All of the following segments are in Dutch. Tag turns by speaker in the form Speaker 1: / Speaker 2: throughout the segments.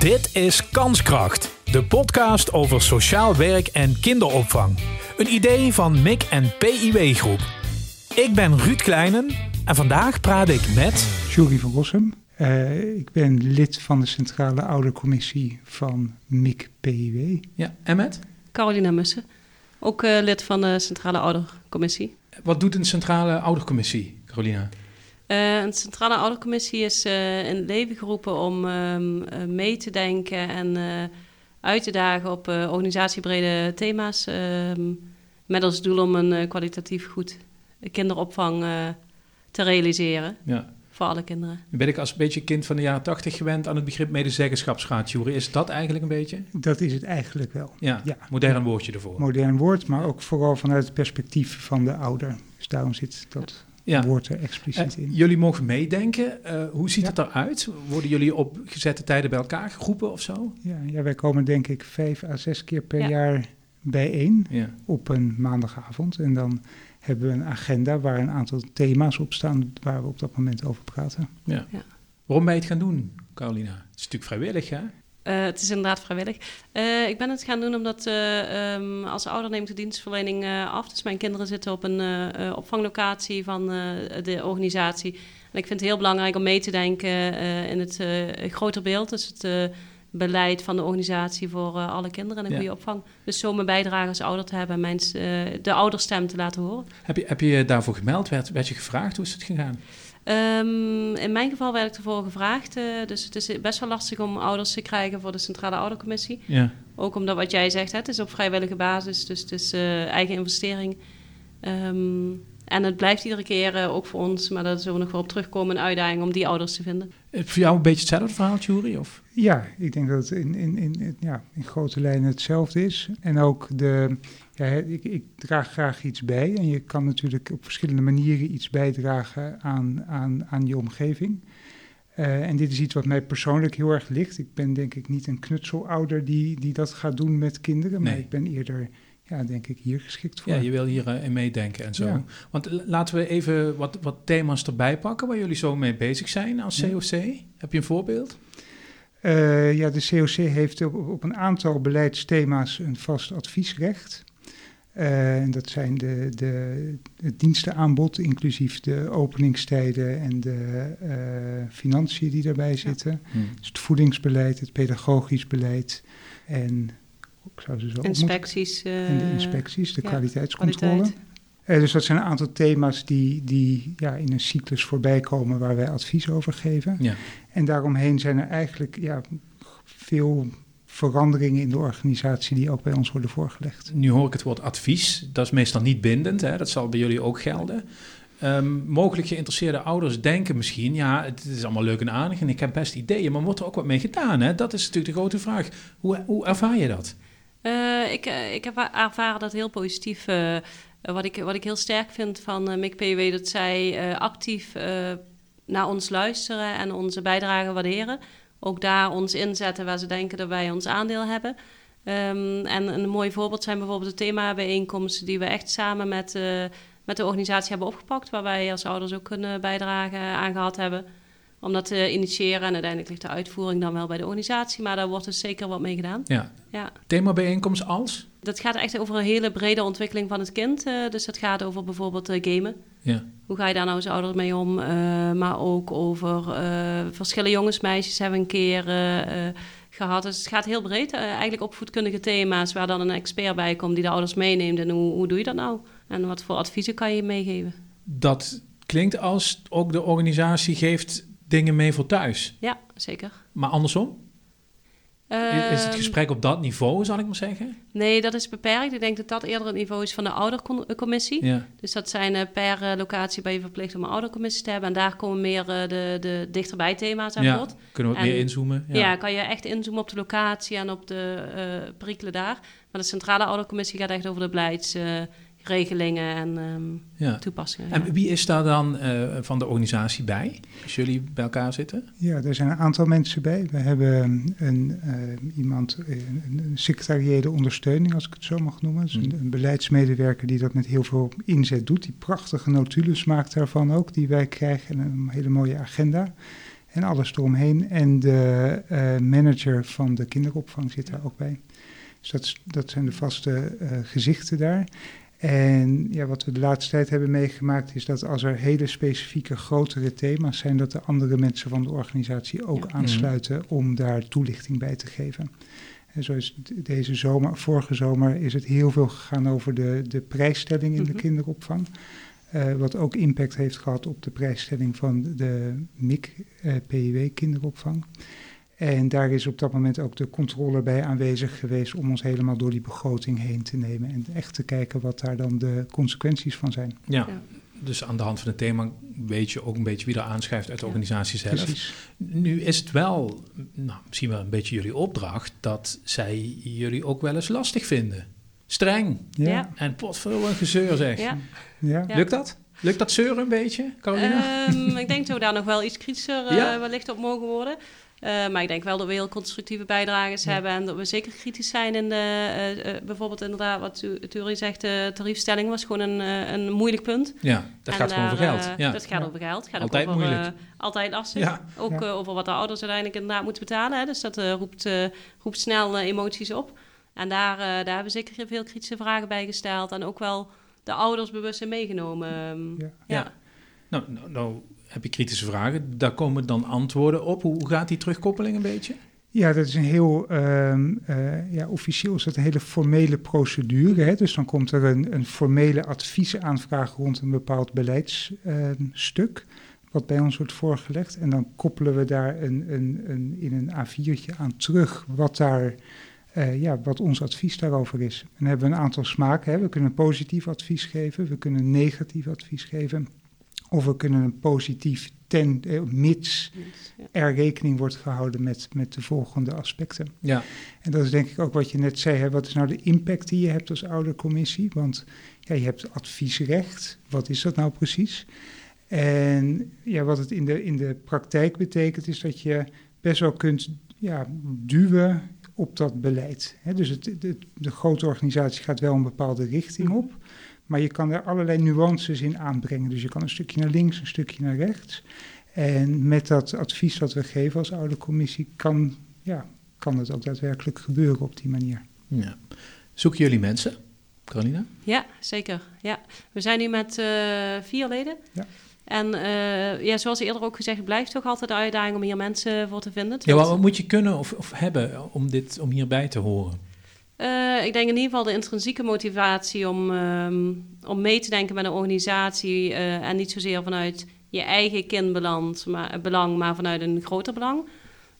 Speaker 1: Dit is Kanskracht, de podcast over sociaal werk en kinderopvang. Een idee van MIC en PIW Groep. Ik ben Ruud Kleinen en vandaag praat ik met...
Speaker 2: Jury van Rossum. Uh, ik ben lid van de Centrale Oudercommissie van MIC PIW.
Speaker 3: Ja, en met?
Speaker 4: Carolina Mussen, ook uh, lid van de Centrale Oudercommissie.
Speaker 3: Wat doet een Centrale Oudercommissie, Carolina?
Speaker 4: Uh, een Centrale Oudercommissie is uh, in het leven geroepen om um, uh, mee te denken en uit te dagen op organisatiebrede thema's. Um, met als doel om een kwalitatief goed kinderopvang te realiseren. Ja. Voor alle kinderen.
Speaker 3: Ben ik als een beetje kind van de jaren tachtig gewend aan het begrip medezeggenschapsraad, Jury. Is dat eigenlijk een beetje?
Speaker 2: Dat is het eigenlijk wel.
Speaker 3: Ja, ja. modern woordje ervoor.
Speaker 2: Modern woord, maar ook vooral vanuit het perspectief van de ouder. Dus daarom zit dat ja. woord er expliciet in.
Speaker 3: jullie mogen meedenken. Uh, hoe ziet ja. het eruit? Worden jullie op gezette tijden bij elkaar geroepen of zo?
Speaker 2: Ja, ja wij komen denk ik vijf à zes keer per jaar bijeen op een maandagavond. En dan hebben we een agenda waar een aantal thema's op staan waar we op dat moment over praten.
Speaker 3: Ja. Waarom ben je het gaan doen, Carolina? Het is natuurlijk vrijwillig, hè?
Speaker 4: Uh, het is inderdaad vrijwillig. Uh, ik ben het gaan doen omdat uh, um, als ouder neemt de dienstverlening af. Dus mijn kinderen zitten op een opvanglocatie van de organisatie. En ik vind het heel belangrijk om mee te denken in het groter beeld. Dus het beleid van de organisatie voor alle kinderen en een ja. goede opvang. Dus zo mijn bijdrage als ouder te hebben en mijn, de ouderstem te laten horen.
Speaker 3: Heb je, heb je daarvoor gemeld? Werd, werd je gevraagd? Hoe is het gegaan?
Speaker 4: Um, in mijn geval werd ik ervoor gevraagd. Uh, dus het is best wel lastig om ouders te krijgen voor de Centrale Oudercommissie. Ja. Ook omdat wat jij zegt, hè, het is op vrijwillige basis, dus het is uh, eigen investering. Um, en het blijft iedere keer, uh, ook voor ons, maar daar zullen we nog wel op terugkomen, een uitdaging om die ouders te vinden.
Speaker 3: Voor jou een beetje hetzelfde verhaal, Jury? Of?
Speaker 2: Ja, ik denk dat het in, in, in, ja, in grote lijnen hetzelfde is. En ook de, ja, ik, ik, draag graag iets bij. En je kan natuurlijk op verschillende manieren iets bijdragen aan, aan, aan je omgeving. Uh, en dit is iets wat mij persoonlijk heel erg ligt. Ik ben denk ik niet een knutselouder die, die dat gaat doen met kinderen. Maar ik ben eerder, ja, denk ik, hier geschikt voor.
Speaker 3: Ja, je wil hier uh, in meedenken en zo. Ja. Want laten we even wat, wat thema's erbij pakken waar jullie zo mee bezig zijn als COC. Ja. Heb je een voorbeeld?
Speaker 2: Uh, ja, de COC heeft op, op, een aantal beleidsthema's een vast adviesrecht. Uh, en dat zijn de, de, het dienstenaanbod, inclusief de openingstijden en de uh, financiën die daarbij zitten. Ja. Hmm. Dus het voedingsbeleid, het pedagogisch beleid en
Speaker 4: ik zou ze zo inspecties.
Speaker 2: en de inspecties, de ja, kwaliteitscontrole. Kwaliteit. dus dat zijn een aantal thema's die, die ja, in een cyclus voorbij komen waar wij advies over geven. Ja. En daaromheen zijn er eigenlijk ja, veel veranderingen in de organisatie die ook bij ons worden voorgelegd.
Speaker 3: Nu hoor ik het woord advies, dat is meestal niet bindend, hè? dat zal bij jullie ook gelden. Um, mogelijk geïnteresseerde ouders denken misschien, ja, het is allemaal leuk en aardig en ik heb best ideeën, maar wordt er ook wat mee gedaan? Hè? Dat is natuurlijk de grote vraag. Hoe, hoe ervaar je dat?
Speaker 4: Uh, ik, ik heb ervaren dat heel positief. Uh, wat, ik, wat ik heel sterk vind van uh, MIC-PW, dat zij actief naar ons luisteren en onze bijdrage waarderen ook daar ons inzetten waar ze denken dat wij ons aandeel hebben. Um, en een mooi voorbeeld zijn bijvoorbeeld de themabijeenkomsten die we echt samen met, met de organisatie hebben opgepakt, waar wij als ouders ook kunnen bijdragen aan gehad hebben. Om dat te initiëren en uiteindelijk ligt de uitvoering dan wel bij de organisatie, maar daar wordt dus zeker wat mee gedaan.
Speaker 3: Ja. ja. Themabijeenkomst als?
Speaker 4: Dat gaat echt over een hele brede ontwikkeling van het kind. Uh, dus dat gaat over bijvoorbeeld uh, gamen. Ja. Hoe ga je daar nou als ouder mee om? Uh, maar ook over verschillende jongens, meisjes hebben een keer gehad. Dus het gaat heel breed. eigenlijk opvoedkundige thema's waar dan een expert bij komt die de ouders meeneemt. En hoe, hoe doe je dat nou? En wat voor adviezen kan je meegeven?
Speaker 3: Dat klinkt als ook de organisatie geeft dingen mee voor thuis.
Speaker 4: Ja, zeker.
Speaker 3: Maar andersom? is het gesprek op dat niveau, zal ik maar zeggen?
Speaker 4: Nee, dat is beperkt. Ik denk dat dat eerder het niveau is van de oudercommissie. Ja. Dus dat zijn uh, per uh, locatie ben je verplicht om een oudercommissie te hebben. En daar komen meer uh, de, de dichterbij thema's aan
Speaker 3: ja.
Speaker 4: bod.
Speaker 3: Kunnen we wat meer inzoomen?
Speaker 4: Ja. ja. kan je echt inzoomen op de locatie en op de perikelen daar. Maar de centrale oudercommissie gaat echt over de beleids regelingen en um, ja. toepassingen.
Speaker 3: En wie is daar dan uh, van de organisatie bij, als jullie bij elkaar zitten?
Speaker 2: Ja, er zijn een aantal mensen bij. We hebben een, uh, iemand, een, een secretariële ondersteuning, als ik het zo mag noemen. Dus een, een, beleidsmedewerker die dat met heel veel inzet doet. Die prachtige notules maakt daarvan ook, die wij krijgen. En een hele mooie agenda. en alles eromheen. En de uh, manager van de kinderopvang zit daar ook bij. Dus dat, dat zijn de vaste uh, gezichten daar. En ja, wat we de laatste tijd hebben meegemaakt is dat als er hele specifieke grotere thema's zijn, dat de andere mensen van de organisatie ook ja. aansluiten mm. om daar toelichting bij te geven. En zo is deze zomer, vorige zomer, is het heel veel gegaan over de, de prijsstelling in de
Speaker 4: Mhm.
Speaker 2: kinderopvang. Uh, wat ook impact heeft gehad op de prijsstelling van de MIC uh, PIW kinderopvang. En daar is op dat moment ook de controle bij aanwezig geweest om ons helemaal door die begroting heen te nemen. En echt te kijken wat daar dan de consequenties van zijn.
Speaker 3: Ja,
Speaker 4: Ja.
Speaker 3: dus aan de hand van het thema weet je ook een beetje wie er aanschuift uit de
Speaker 4: Ja.
Speaker 3: organisatie zelf.
Speaker 2: Precies.
Speaker 3: Nu is het wel, nou, misschien wel een beetje jullie opdracht, dat zij jullie ook wel eens lastig vinden. Streng.
Speaker 2: Ja.
Speaker 4: Ja.
Speaker 3: En potverdomme een gezeur zeg.
Speaker 4: Ja.
Speaker 3: Lukt dat? Lukt dat zeuren een beetje, Carolina?
Speaker 4: Ehm, ik denk dat we daar nog wel iets kritischer eh,
Speaker 3: Ja.
Speaker 4: wellicht op mogen worden. Eh, maar ik denk wel dat we heel constructieve bijdragers
Speaker 2: Ja.
Speaker 4: hebben en dat we zeker kritisch zijn in de, eh, eh, bijvoorbeeld inderdaad wat Tu- Turi zegt, de tariefstelling was gewoon een, een moeilijk punt.
Speaker 3: ja, dat
Speaker 4: En
Speaker 3: gaat gewoon over geld. Ja.
Speaker 4: Dat gaat
Speaker 2: Ja.
Speaker 4: over geld. Gaat
Speaker 3: Altijd
Speaker 4: ook over,
Speaker 3: moeilijk.
Speaker 4: altijd lastig.
Speaker 3: Ja.
Speaker 4: Ook over wat de ouders uiteindelijk inderdaad moeten betalen. Hè. Dus dat roept, roept snel emoties op. En daar, daar hebben we zeker veel kritische vragen bij gesteld. En ook wel de ouders bewust in meegenomen. Ehm,
Speaker 2: Ja.
Speaker 3: Ja. Nou, nou, nou heb je kritische vragen. Daar komen dan antwoorden op. Hoe gaat die terugkoppeling een beetje?
Speaker 2: Ja, dat is een heel, ehm, eh, ja, officieel is dat een hele formele procedure. Hè? Dus dan komt er een, een formele adviesaanvraag rond een bepaald beleidsstuk, wat bij ons wordt voorgelegd. En dan koppelen we daar een, een, een, in een A4'tje aan terug wat, daar, eh, ja, wat ons advies daarover is. En dan hebben we een aantal smaken. Hè? We kunnen positief advies geven, we kunnen negatief advies geven. Of we kunnen een positief ten, eh, mits
Speaker 4: ja.
Speaker 2: er rekening wordt gehouden met, met de volgende aspecten.
Speaker 3: Ja,
Speaker 2: En dat is denk ik ook wat je net zei. Hè? Wat is nou de impact die je hebt als oudercommissie? Want ja, je hebt adviesrecht. Wat is dat nou precies? En ja, wat het in de, in de praktijk betekent, is dat je best wel kunt ja, duwen op dat beleid. Hè? Dus het, de, de grote organisatie gaat wel een bepaalde richting op. Maar je kan er allerlei nuances in aanbrengen. Dus je kan een stukje naar links, een stukje naar rechts. En met dat advies dat we geven als oudercommissie kan, ja, kan het ook daadwerkelijk gebeuren op die manier.
Speaker 3: ja. Zoeken jullie mensen, Carolina?
Speaker 4: Ja, zeker. Ja. We zijn nu met eh, vier leden.
Speaker 2: Ja.
Speaker 4: En eh, ja, zoals eerder ook gezegd, het blijft toch altijd de uitdaging om hier mensen voor te vinden.
Speaker 3: Ja, wat moet je kunnen of, of hebben om, dit, om hierbij te horen?
Speaker 4: Eh, ik denk in ieder geval de intrinsieke motivatie om, ehm, om mee te denken met een organisatie. eh, en niet zozeer vanuit je eigen kindbelang, maar, belang, maar vanuit een groter belang.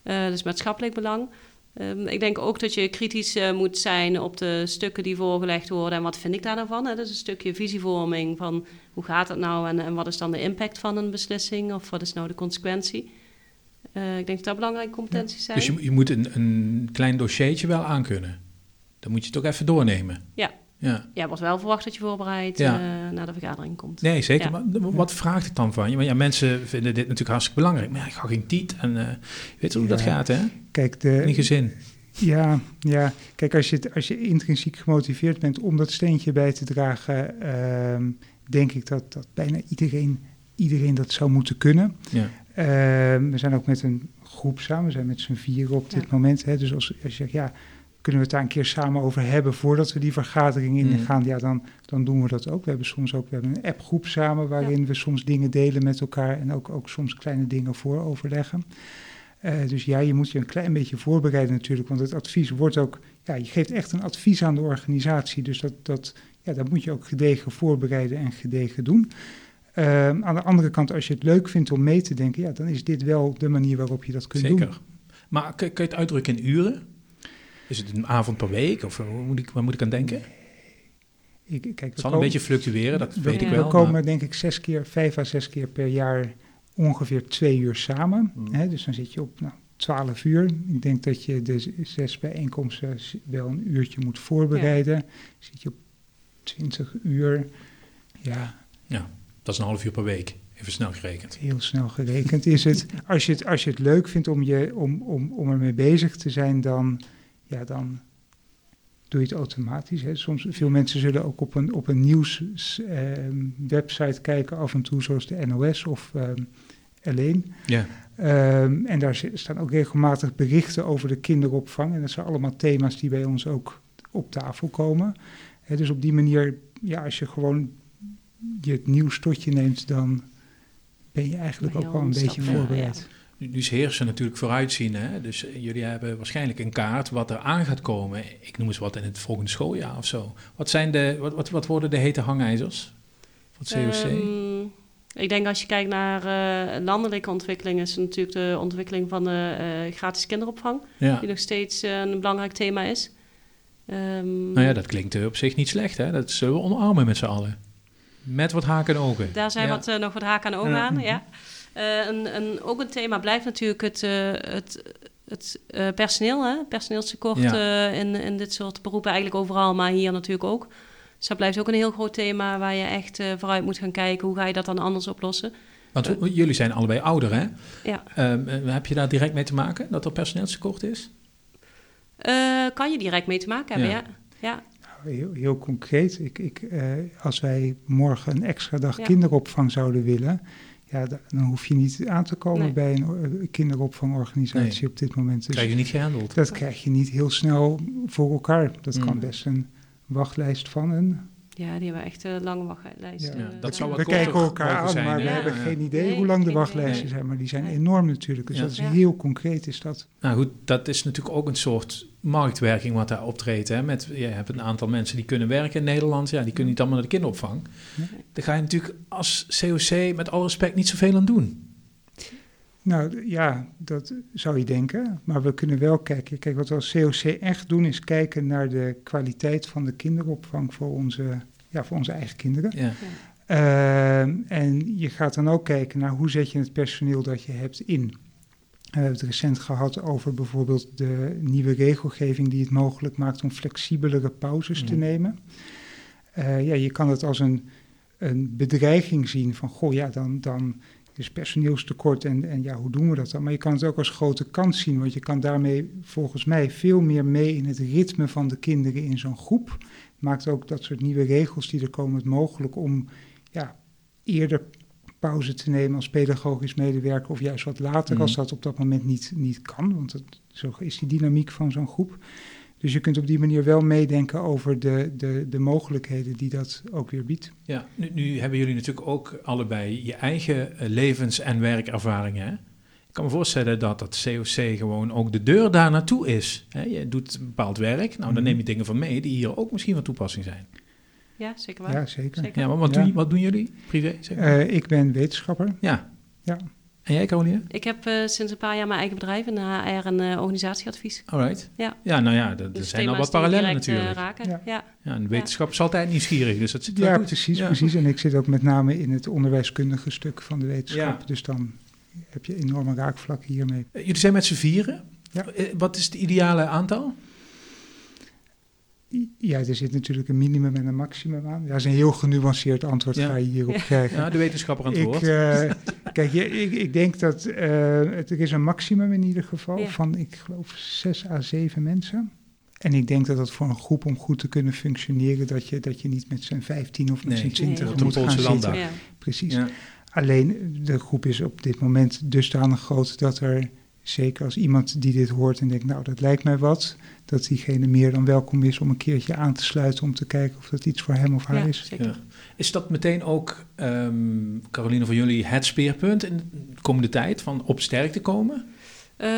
Speaker 4: Eh, dus maatschappelijk belang. Ehm, ik denk ook dat je kritisch eh, moet zijn op de stukken die voorgelegd worden. En wat vind ik daar nou van? Hè? Dat is een stukje visievorming van hoe gaat het nou en, en wat is dan de impact van een beslissing? Of wat is nou de consequentie? Eh, ik denk dat dat belangrijke competenties zijn.
Speaker 3: Dus je, je moet een, een klein dossiertje wel aankunnen. Dan moet je het ook even doornemen.
Speaker 4: Ja.
Speaker 3: Ja.
Speaker 4: Ja, wordt wel verwacht dat je voorbereid
Speaker 3: Ja.
Speaker 4: eh, naar de vergadering komt.
Speaker 3: Nee, zeker.
Speaker 4: Ja.
Speaker 3: Maar wat vraagt het dan van je? Want ja, mensen vinden dit natuurlijk hartstikke belangrijk. Maar ja, ik ga geen tiet. En eh, weet je hoe dat gaat, hè?
Speaker 2: Kijk,
Speaker 3: In
Speaker 2: de,
Speaker 3: gezin.
Speaker 2: ja, ja, kijk als, je, het- als je intrinsiek gemotiveerd bent om dat steentje bij te dragen, ehm, denk ik dat, dat bijna iedereen, iedereen dat zou moeten kunnen.
Speaker 3: Ja.
Speaker 2: Ehm, we zijn ook met een groep samen, we zijn met z'n vieren op dit
Speaker 4: Ja.
Speaker 2: moment. Hè, dus als, als je zegt, ja, kunnen we het daar een keer samen over hebben voordat we die vergadering
Speaker 3: Mm.
Speaker 2: ingaan, ja, dan, dan doen we dat ook. We hebben soms ook we hebben een appgroep samen waarin we soms dingen delen met elkaar en ook, ook soms kleine dingen voor overleggen. Eh, dus ja, je moet je een klein beetje voorbereiden natuurlijk, want het advies wordt ook, ja, je geeft echt een advies aan de organisatie, dus dat, dat, ja, dat moet je ook gedegen voorbereiden en gedegen doen. Ehm, aan de andere kant, als je het leuk vindt om mee te denken, ja, dan is dit wel de manier waarop je dat kunt doen.
Speaker 3: Zeker. Maar kun, kun je het uitdrukken in uren? Is het een avond per week? Of eh, hoe moet ik, waar moet ik aan denken?
Speaker 2: Ik, kijk,
Speaker 3: Het zal een beetje fluctueren, dat
Speaker 2: we,
Speaker 3: weet ik
Speaker 4: Ja.
Speaker 3: wel.
Speaker 2: We komen
Speaker 3: maar-
Speaker 2: denk ik zes keer, vijf à zes keer per jaar ongeveer twee uur samen.
Speaker 3: Mm.
Speaker 2: Hè, dus dan zit je op nou, 12 uur. Ik denk dat je de zes bijeenkomsten wel een uurtje moet voorbereiden. Zit je op 20 uur. Ja,
Speaker 3: Dat is een half uur per week. Even snel gerekend.
Speaker 2: heel snel gerekend is het. Als je het, als je het leuk vindt om, je, om, om, om ermee bezig te zijn, dan, ja, dan doe je het automatisch. Hè. Soms, veel mensen zullen ook op een, op een nieuws ehm, website kijken af en toe, zoals de NOS of ehm, alleen.
Speaker 3: Ja.
Speaker 2: Ehm, en daar staan ook regelmatig berichten over de kinderopvang. En dat zijn allemaal thema's die bij ons ook op tafel komen. Hè, dus op die manier, ja, als je gewoon je het nieuws tot je neemt, dan ben je eigenlijk
Speaker 4: Ben
Speaker 2: ook wel
Speaker 4: al
Speaker 2: een beetje voorbereid.
Speaker 3: Nu is heersen natuurlijk vooruitzien. Hè? Dus eh, jullie hebben waarschijnlijk een kaart wat er aan gaat komen. Ik noem eens wat in het volgende schooljaar of zo. Wat, zijn de, wat, wat, wat worden de hete hangijzers van het COC?
Speaker 4: Ehm, ik denk als je kijkt naar eh, landelijke ontwikkeling, is natuurlijk de ontwikkeling van de eh, gratis kinderopvang,
Speaker 3: ja.
Speaker 4: die nog steeds een belangrijk thema is. Ehm,
Speaker 3: Nou ja, dat klinkt op zich niet slecht. Hè? Dat zullen we omarmen met z'n allen. Met wat haken en ogen.
Speaker 4: Daar zijn
Speaker 3: Ja.
Speaker 4: wat, nog wat haken de ogen
Speaker 3: Ja.
Speaker 4: aan, ja. Eh, een, een, ook een thema blijft natuurlijk het, eh, het, het eh, personeel, hè? personeelstekort
Speaker 3: Ja.
Speaker 4: eh, in, in dit soort beroepen eigenlijk overal, maar hier natuurlijk ook. Dus dat blijft ook een heel groot thema waar je echt eh, vooruit moet gaan kijken. Hoe ga je dat dan anders oplossen?
Speaker 3: Want hoe- jullie zijn allebei ouder, hè?
Speaker 4: Ja.
Speaker 3: Ehm, eh, heb je daar direct mee te maken dat er personeelstekort is?
Speaker 4: Eh, kan je direct mee te maken hebben,
Speaker 3: Ja.
Speaker 4: ja. ja.
Speaker 2: Nou, heel, heel concreet, ik, ik, eh, als wij morgen een extra dag
Speaker 4: Ja.
Speaker 2: kinderopvang zouden willen, ja, da- dan hoef je niet aan te komen
Speaker 4: Nee.
Speaker 2: bij een or- kinderopvangorganisatie
Speaker 3: Nee.
Speaker 2: op dit moment. Dus
Speaker 3: Krijg je niet gehandeld?
Speaker 2: dat krijg je niet heel snel voor elkaar. Dat kan
Speaker 3: Mm.
Speaker 2: best een wachtlijst van een.
Speaker 4: Ja, die hebben echt een lange wachtlijst.
Speaker 2: Ja.
Speaker 4: eh,
Speaker 3: dat zou
Speaker 2: We kijken elkaar aan,
Speaker 3: zijn,
Speaker 2: maar we hebben
Speaker 3: Ja.
Speaker 2: geen idee
Speaker 4: Nee,
Speaker 2: hoe lang de wachtlijsten zijn. Maar die zijn enorm natuurlijk. Dus
Speaker 3: Ja.
Speaker 2: dat is
Speaker 4: Ja.
Speaker 2: heel concreet. Is dat.
Speaker 3: Nou goed, dat is natuurlijk ook een soort marktwerking wat daar optreedt. Hè? Met, je hebt een aantal mensen die kunnen werken in Nederland. Ja, die kunnen niet allemaal naar de kinderopvang.
Speaker 2: Ja.
Speaker 3: Daar ga je natuurlijk als COC met alle respect niet zoveel aan doen.
Speaker 2: Nou ja, dat zou je denken. Maar we kunnen wel kijken. Kijk, wat we als COC echt doen, is kijken naar de kwaliteit van de kinderopvang voor onze, ja, voor onze eigen kinderen.
Speaker 3: Ja.
Speaker 2: Ehm, en je gaat dan ook kijken naar hoe zet je het personeel dat je hebt in. We hebben het recent gehad over bijvoorbeeld de nieuwe regelgeving die het mogelijk maakt om flexibelere pauzes te nemen. Eh, ja, je kan het als een, een bedreiging zien van, goh, ja, dan, dan is personeelstekort en, en ja, hoe doen we dat dan? Maar je kan het ook als grote kans zien, want je kan daarmee volgens mij veel meer mee in het ritme van de kinderen in zo'n groep. Maakt ook dat soort nieuwe regels die er komen het mogelijk om ja, eerder pauze te nemen als pedagogisch medewerker of juist wat later
Speaker 3: Mhm.
Speaker 2: als dat op dat moment niet, niet kan, want dat, zo is die dynamiek van zo'n groep. Dus je kunt op die manier wel meedenken over de, de, de mogelijkheden die dat ook weer biedt.
Speaker 3: Ja, nu, nu hebben jullie natuurlijk ook allebei je eigen eh, levens- en werkervaringen. Hè? Ik kan me voorstellen dat dat COC gewoon ook de deur daar naartoe is. Hè? Je doet een bepaald werk, nou dan
Speaker 2: Mhm.
Speaker 3: neem je dingen van mee die hier ook misschien van toepassing zijn.
Speaker 4: Ja, zeker waar.
Speaker 2: Ja, zeker.
Speaker 4: Zeker.
Speaker 3: Ja, maar wat,
Speaker 2: Ja.
Speaker 3: Doen, wat doen jullie privé? Maar?
Speaker 2: Eh, ik ben wetenschapper.
Speaker 3: ja.
Speaker 2: ja.
Speaker 3: En jij, Caroline?
Speaker 4: Ik heb eh, sinds een paar jaar mijn eigen bedrijf, een HR- en eh, organisatieadvies.
Speaker 3: Alright.
Speaker 4: Ja.
Speaker 3: Ja, nou ja, er,
Speaker 4: Dus
Speaker 3: zijn al wat parallellen
Speaker 4: eh,
Speaker 3: natuurlijk.
Speaker 4: raken.
Speaker 2: Ja.
Speaker 4: Ja.
Speaker 3: Ja, een wetenschap is altijd nieuwsgierig, dus dat zit wel
Speaker 2: Ja,
Speaker 3: goed.
Speaker 2: precies,
Speaker 3: Ja.
Speaker 2: precies. En ik zit ook met name in het onderwijskundige stuk van de wetenschap.
Speaker 3: Ja.
Speaker 2: Dus dan heb je enorme raakvlakken hiermee.
Speaker 3: Eh, Jullie zijn met z'n vieren.
Speaker 2: Ja.
Speaker 3: Wat is het ideale aantal?
Speaker 2: Ja, er zit natuurlijk een minimum en een maximum aan. Dat is een heel genuanceerd antwoord
Speaker 3: Ja.
Speaker 2: ga je hierop
Speaker 4: Ja.
Speaker 2: krijgen.
Speaker 3: Ja, de wetenschapper aan het
Speaker 2: Ik,
Speaker 3: woord.
Speaker 2: eh, kijk, je, ik, ik denk dat eh, het, er is een maximum in ieder geval
Speaker 4: Ja.
Speaker 2: van, ik geloof, zes à zeven mensen. En ik denk dat dat voor een groep om goed te kunnen functioneren, dat je, dat je niet met z'n vijftien of met z'n twintig
Speaker 4: Nee.
Speaker 3: Op de
Speaker 2: moet gaan
Speaker 3: Poolse
Speaker 2: zitten. Precies.
Speaker 3: Ja.
Speaker 2: Alleen de groep is op dit moment dusdanig groot dat er, zeker als iemand die dit hoort en denkt, nou dat lijkt mij wat, dat diegene meer dan welkom is om een keertje aan te sluiten om te kijken of dat iets voor hem of haar
Speaker 4: Ja,
Speaker 2: is.
Speaker 4: zeker.
Speaker 3: Ja. Is dat meteen ook, ehm Caroline, voor jullie het speerpunt in de komende tijd van op sterk te komen?
Speaker 4: Ehm,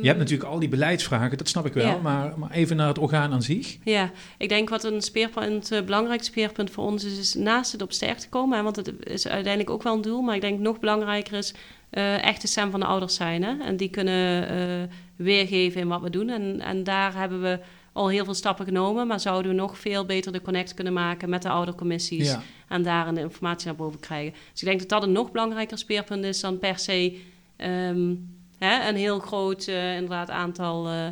Speaker 3: Je hebt natuurlijk al die beleidsvragen, dat snap ik wel,
Speaker 4: Ja.
Speaker 3: maar, maar even naar het orgaan aan zich.
Speaker 4: Ja, ik denk wat een speerpunt, uh, belangrijk speerpunt voor ons is, is naast het op sterk te komen. Hè, want het is uiteindelijk ook wel een doel, maar ik denk nog belangrijker is uh, echt de stem van de ouders zijn. Hè, en die kunnen uh, weergeven in wat we doen. En, en daar hebben we al heel veel stappen genomen, maar zouden we nog veel beter de connect kunnen maken met de oudercommissies
Speaker 3: Ja.
Speaker 4: en daar de informatie naar boven krijgen. Dus ik denk dat dat een nog belangrijker speerpunt is dan per se um, hè, een heel groot uh, inderdaad aantal. Uh,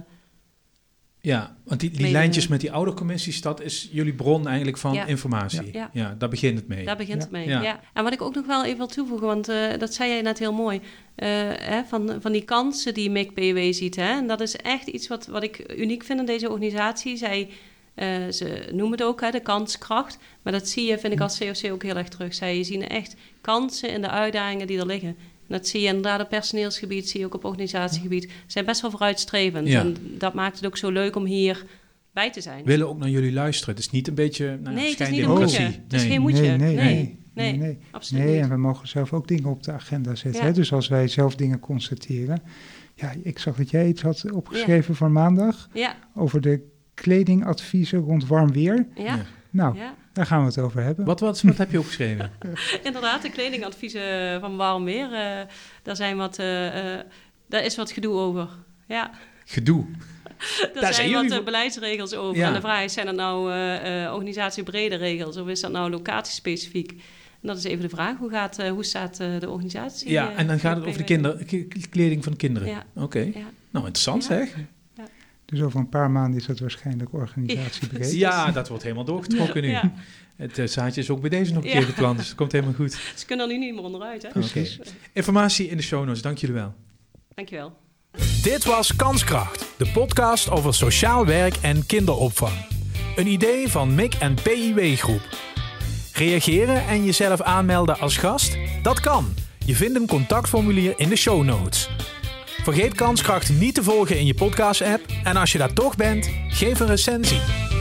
Speaker 3: Ja, want die, die lijntjes met die oudercommissies, dat is jullie bron eigenlijk van
Speaker 4: Ja.
Speaker 3: informatie.
Speaker 4: Ja.
Speaker 3: Ja. daar begint het mee.
Speaker 4: Daar begint
Speaker 2: Ja.
Speaker 4: het mee.
Speaker 3: Ja.
Speaker 4: En wat ik ook nog wel even wil toevoegen, want uh, dat zei jij net heel mooi. Uh, hè, van, van die kansen die MIC-PW ziet. Hè? En dat is echt iets wat, wat ik uniek vind in deze organisatie. Zij, uh, ze noemen het ook hè, de kanskracht. Maar dat zie je, vind ik als COC ook heel erg terug. Zij zien echt kansen in de uitdagingen die er liggen. Dat zie je inderdaad op personeelsgebied, zie je ook op organisatiegebied. Ze zijn best wel vooruitstrevend.
Speaker 3: Ja.
Speaker 4: En dat maakt het ook zo leuk om hier bij te zijn.
Speaker 3: Willen ook naar jullie luisteren. Het is niet een beetje nou,
Speaker 4: nee, het is niet een moetje. Het is
Speaker 3: Nee.
Speaker 4: geen moetje.
Speaker 2: Nee,
Speaker 4: Nee,
Speaker 2: nee,
Speaker 4: nee,
Speaker 2: nee,
Speaker 4: absoluut
Speaker 2: Nee,
Speaker 4: niet.
Speaker 2: en we mogen zelf ook dingen op de agenda zetten.
Speaker 4: Ja.
Speaker 2: Hè? Dus als wij zelf dingen constateren. Ja, ik zag dat jij iets had opgeschreven voor maandag
Speaker 4: Ja,
Speaker 2: over de kledingadviezen rond warm weer.
Speaker 4: ja,
Speaker 3: Ja.
Speaker 2: Nou, daar gaan we het over hebben.
Speaker 3: Wat, wat, wat heb je opgeschreven?
Speaker 4: Inderdaad, de kledingadviezen van warm weer. eh, daar, zijn wat, eh, eh, daar is wat gedoe over. Ja,
Speaker 3: Gedoe.
Speaker 4: daar
Speaker 3: zijn
Speaker 4: zijn,
Speaker 3: jullie
Speaker 4: wat eh, beleidsregels over.
Speaker 3: Ja.
Speaker 4: En de vraag is, zijn dat nou eh eh, organisatiebrede regels of is dat nou locatiespecifiek? En dat is even de vraag, hoe, gaat, eh, hoe staat eh, de organisatie?
Speaker 3: Ja,
Speaker 4: eh,
Speaker 3: en dan gaat het over de kinder, kleding van de kinderen.
Speaker 4: Ja.
Speaker 3: Oké.
Speaker 4: Ja.
Speaker 3: Nou, interessant
Speaker 4: Ja.
Speaker 3: zeg.
Speaker 2: Dus over een paar maanden is dat waarschijnlijk organisatiebreed.
Speaker 3: Ja, dat wordt helemaal doorgetrokken nu.
Speaker 4: Ja.
Speaker 3: Het eh, zaadje is ook bij deze nog een
Speaker 4: Ja.
Speaker 3: keer geplant, dus het komt helemaal goed.
Speaker 4: Ze kunnen er nu niet meer onderuit, hè?
Speaker 2: Precies.
Speaker 3: Informatie in de show notes, dank jullie wel.
Speaker 4: Dankjewel.
Speaker 1: Dit was Kanskracht, de podcast over sociaal werk en kinderopvang. Een idee van MIC en PIW Groep. Reageren en jezelf aanmelden als gast? Dat kan. Je vindt een contactformulier in de show notes. Vergeet Kanskracht niet te volgen in je podcast-app en als je daar toch bent, geef een recensie.